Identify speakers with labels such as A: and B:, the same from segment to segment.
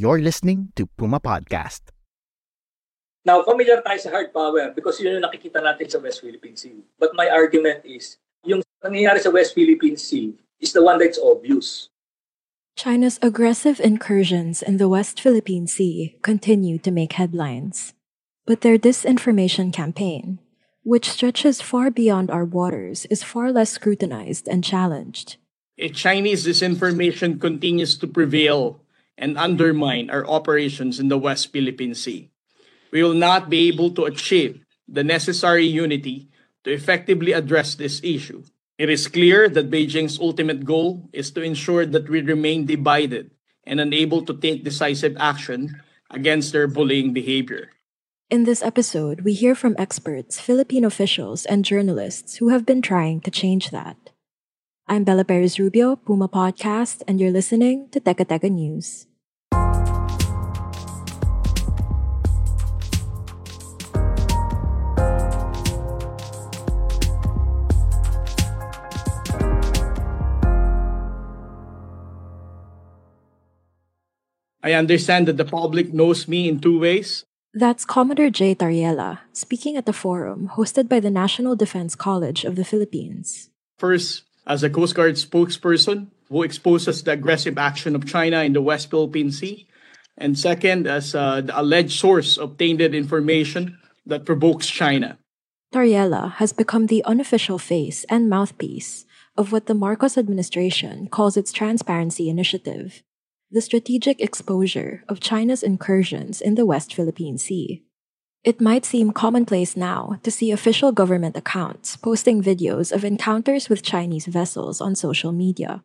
A: You're listening to Puma Podcast.
B: Now, familiar tayo sa hard power because yun yung nakikita natin sa West Philippine Sea. But my argument is, yung nangyayari sa West Philippine Sea is the one that's obvious.
C: China's aggressive incursions in the West Philippine Sea continue to make headlines. But their disinformation campaign, which stretches far beyond our waters, is far less scrutinized and challenged.
D: A Chinese disinformation continues to prevail and undermine our operations in the West Philippine Sea. We will not be able to achieve the necessary unity to effectively address this issue. It is clear that Beijing's ultimate goal is to ensure that we remain divided and unable to take decisive action against their bullying behavior.
C: In this episode, we hear from experts, Philippine officials, and journalists who have been trying to change that. I'm Bella Perez Rubio, Puma Podcast, and you're listening to Teka Teka News.
D: I understand that the public knows me in two ways.
C: That's Commodore Jay Tarriela speaking at the forum hosted by the National Defense College of the Philippines.
D: First, as a Coast Guard spokesperson who exposes the aggressive action of China in the West Philippine Sea. And second, as uh, the alleged source obtained information that provokes China.
C: Tarriela has become the unofficial face and mouthpiece of what the Marcos administration calls its Transparency Initiative, the strategic exposure of China's incursions in the West Philippine Sea. It might seem commonplace now to see official government accounts posting videos of encounters with Chinese vessels on social media.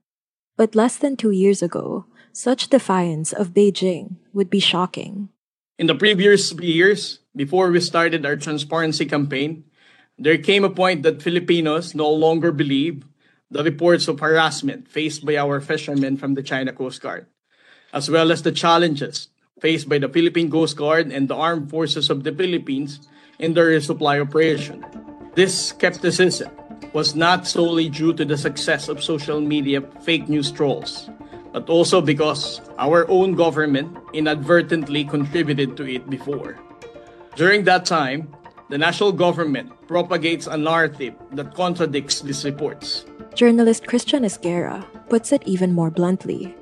C: But less than two years ago, such defiance of Beijing would be shocking.
D: In the previous years, before we started our transparency campaign, there came a point that Filipinos no longer believe the reports of harassment faced by our fishermen from the China Coast Guard, as well as the challenges faced by the Philippine Coast Guard and the armed forces of the Philippines in their resupply operation. This skepticism was not solely due to the success of social media fake news trolls, but also because our own government inadvertently contributed to it before. During that time, the national government propagates a narrative that contradicts these reports.
C: Journalist Christian Esguerra puts it even more bluntly.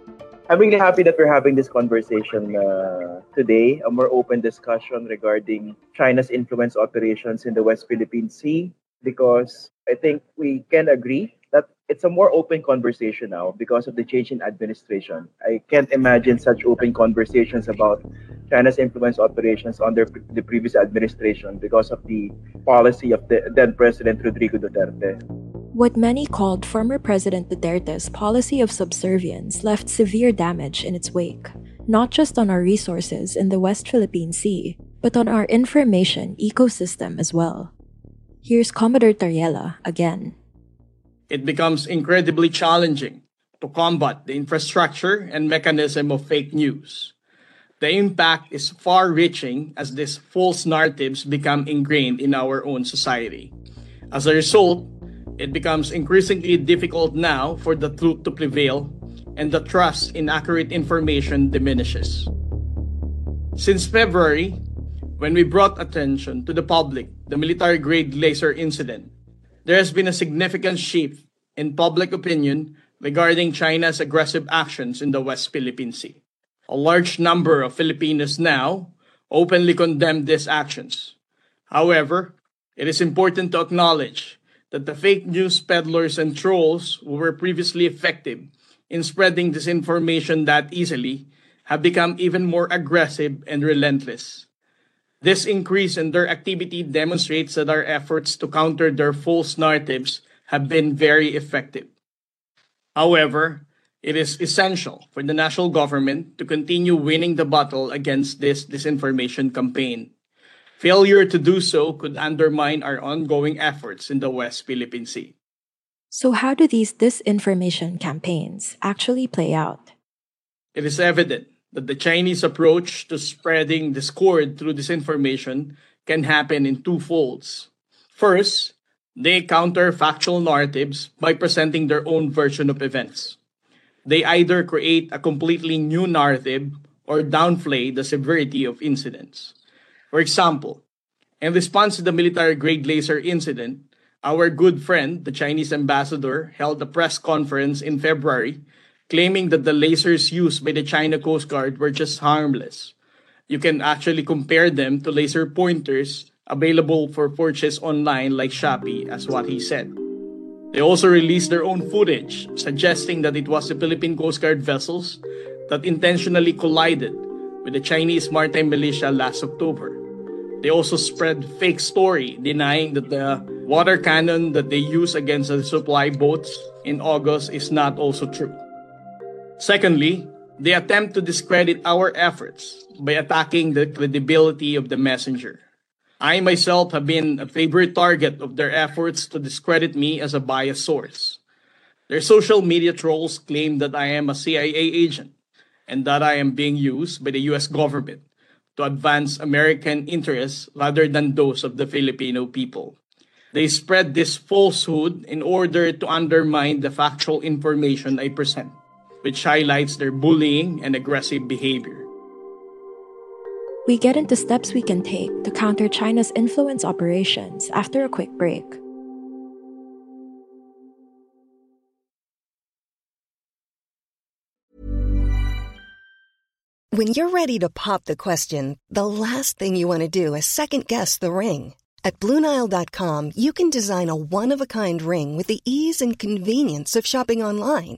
E: I'm really happy that we're having this conversation uh, today, a more open discussion regarding China's influence operations in the West Philippine Sea, because I think we can agree that it's a more open conversation now because of the change in administration. I can't imagine such open conversations about China's influence operations under the previous administration because of the policy of the then President Rodrigo Duterte.
C: What many called former President Duterte's policy of subservience left severe damage in its wake, not just on our resources in the West Philippine Sea, but on our information ecosystem as well. Here's Commodore Tarriela again.
D: It becomes incredibly challenging to combat the infrastructure and mechanism of fake news. The impact is far reaching as these false narratives become ingrained in our own society. As a result, it becomes increasingly difficult now for the truth to prevail and the trust in accurate information diminishes. Since February, when we brought attention to the public the military grade laser incident, there has been a significant shift in public opinion regarding China's aggressive actions in the West Philippine Sea. A large number of Filipinos now openly condemn these actions. However, it is important to acknowledge that the fake news peddlers and trolls who were previously effective in spreading disinformation that easily have become even more aggressive and relentless. This increase in their activity demonstrates that our efforts to counter their false narratives have been very effective. However, it is essential for the national government to continue winning the battle against this disinformation campaign. Failure to do so could undermine our ongoing efforts in the West Philippine Sea.
C: So, how do these disinformation campaigns actually play out?
D: It is evident that the Chinese approach to spreading discord through disinformation can happen in two folds. First, they counter factual narratives by presenting their own version of events. They either create a completely new narrative or downplay the severity of incidents. For example, in response to the military grade laser incident, our good friend, the Chinese ambassador, held a press conference in February claiming that the lasers used by the China Coast Guard were just harmless. You can actually compare them to laser pointers available for purchase online like Shopee, as what he said. They also released their own footage, suggesting that it was the Philippine Coast Guard vessels that intentionally collided with the Chinese maritime militia last October. They also spread fake story denying that the water cannon that they use against the supply boats in August is not also true. Secondly, they attempt to discredit our efforts by attacking the credibility of the messenger. I myself have been a favorite target of their efforts to discredit me as a biased source. Their social media trolls claim that I am a CIA agent and that I am being used by the US government to advance American interests rather than those of the Filipino people. They spread this falsehood in order to undermine the factual information I present, which highlights their bullying and aggressive behavior.
C: We get into steps we can take to counter China's influence operations after a quick break.
F: When you're ready to pop the question, the last thing you want to do is second guess the ring. At Bluenile.com, you can design a one of a kind ring with the ease and convenience of shopping online.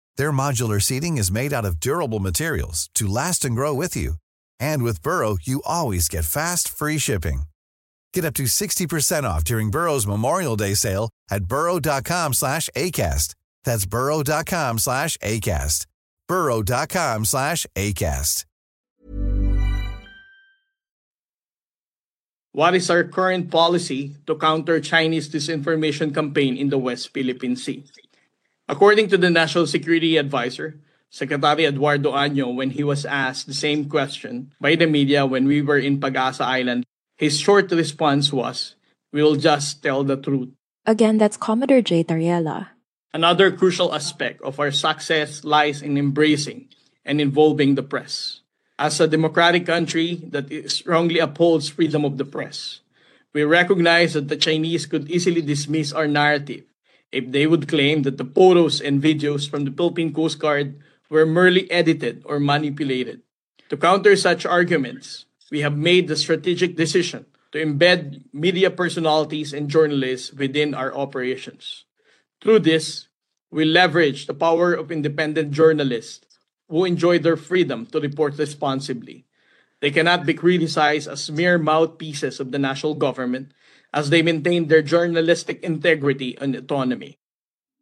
G: Their modular seating is made out of durable materials to last and grow with you. And with Burrow, you always get fast, free shipping. Get up to 60% off during Burrow's Memorial Day sale at burrow.com slash ACAST. That's burrow.com slash ACAST. burrow.com slash ACAST.
D: What is our current policy to counter Chinese disinformation campaign in the West Philippine Sea? According to the National Security Advisor, Secretary Eduardo Año, when he was asked the same question by the media when we were in Pag-asa Island, his short response was, We'll just tell the truth.
C: Again, that's Commodore J. Tarriela.
D: Another crucial aspect of our success lies in embracing and involving the press. As a democratic country that strongly upholds freedom of the press, we recognize that the Chinese could easily dismiss our narrative if they would claim that the photos and videos from the Philippine Coast Guard were merely edited or manipulated. To counter such arguments, we have made the strategic decision to embed media personalities and journalists within our operations. Through this, we leverage the power of independent journalists who enjoy their freedom to report responsibly. They cannot be criticized as mere mouthpieces of the national government as they maintain their journalistic integrity and autonomy.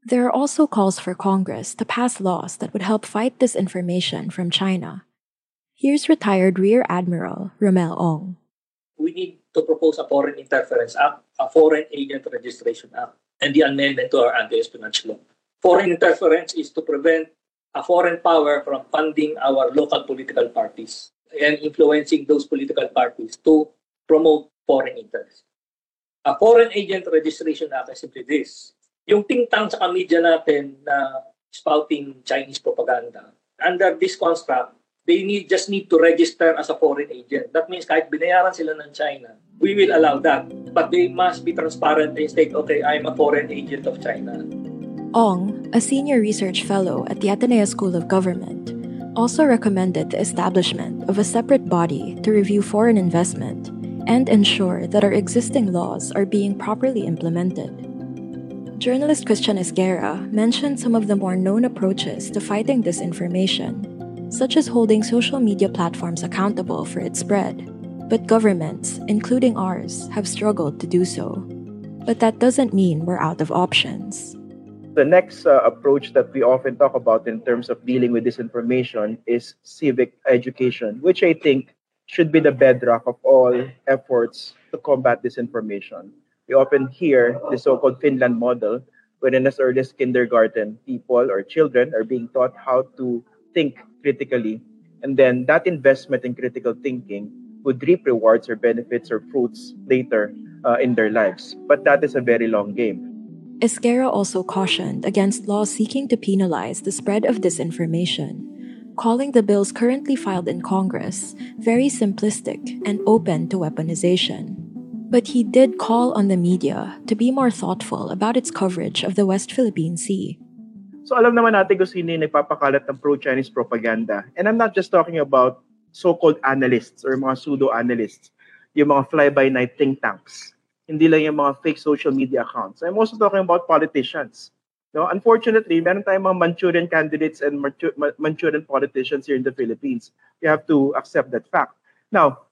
C: There are also calls for Congress to pass laws that would help fight disinformation from China. Here's retired Rear Admiral Rommel Ong.
B: We need to propose a Foreign Interference Act, a Foreign Agent Registration Act, and the amendment to our anti-espionage law. Foreign interference is to prevent a foreign power from funding our local political parties and influencing those political parties to promote foreign interests. A Foreign Agent Registration Act is simply this yung think tank sa media natin na spouting Chinese propaganda, under this construct, they need just need to register as a foreign agent. That means kahit binayaran sila ng China, we will allow that. But they must be transparent and state, okay, I'm a foreign agent of China.
C: Ong, a senior research fellow at the Ateneo School of Government, also recommended the establishment of a separate body to review foreign investment and ensure that our existing laws are being properly implemented. Journalist Christian Esguerra mentioned some of the more known approaches to fighting disinformation, such as holding social media platforms accountable for its spread. But governments, including ours, have struggled to do so. But that doesn't mean we're out of options.
E: The next uh, approach that we often talk about in terms of dealing with disinformation is civic education, which I think should be the bedrock of all efforts to combat disinformation. We often hear the so called Finland model, wherein as early as kindergarten, people or children are being taught how to think critically. And then that investment in critical thinking would reap rewards or benefits or fruits later uh, in their lives. But that is a very long game.
C: Esguerra also cautioned against laws seeking to penalize the spread of disinformation, calling the bills currently filed in Congress very simplistic and open to weaponization. But he did call on the media to be more thoughtful about its coverage of the West Philippine Sea.
E: So alam naman natin kung sino yung nagpapakalat ng pro-Chinese propaganda. And I'm not just talking about so-called analysts or mga pseudo-analysts, yung mga fly-by-night think tanks. Hindi lang yung mga fake social media accounts. I'm also talking about politicians. No, unfortunately, meron tayong mga Manchurian candidates and Manchurian politicians here in the Philippines. You have to accept that fact. Now,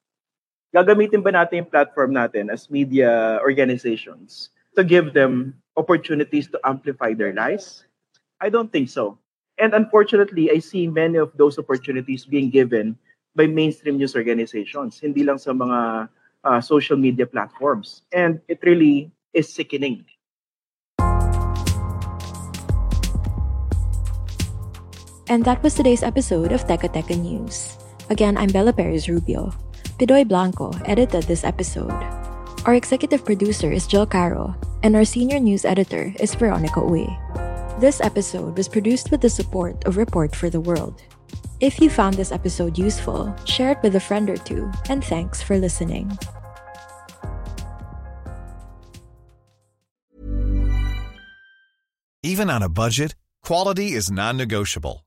E: gagamitin ba natin yung platform natin as media organizations to give them opportunities to amplify their lies? I don't think so. And unfortunately, I see many of those opportunities being given by mainstream news organizations, hindi lang sa mga uh, social media platforms. And it really is sickening.
C: And that was today's episode of Teka Teka News. Again, I'm Bella Perez Rubio. Pidoy Blanco edited this episode. Our executive producer is Jill Caro, and our senior news editor is Veronica Uy. This episode was produced with the support of Report for the World. If you found this episode useful, share it with a friend or two, and thanks for listening.
G: Even on a budget, quality is non negotiable.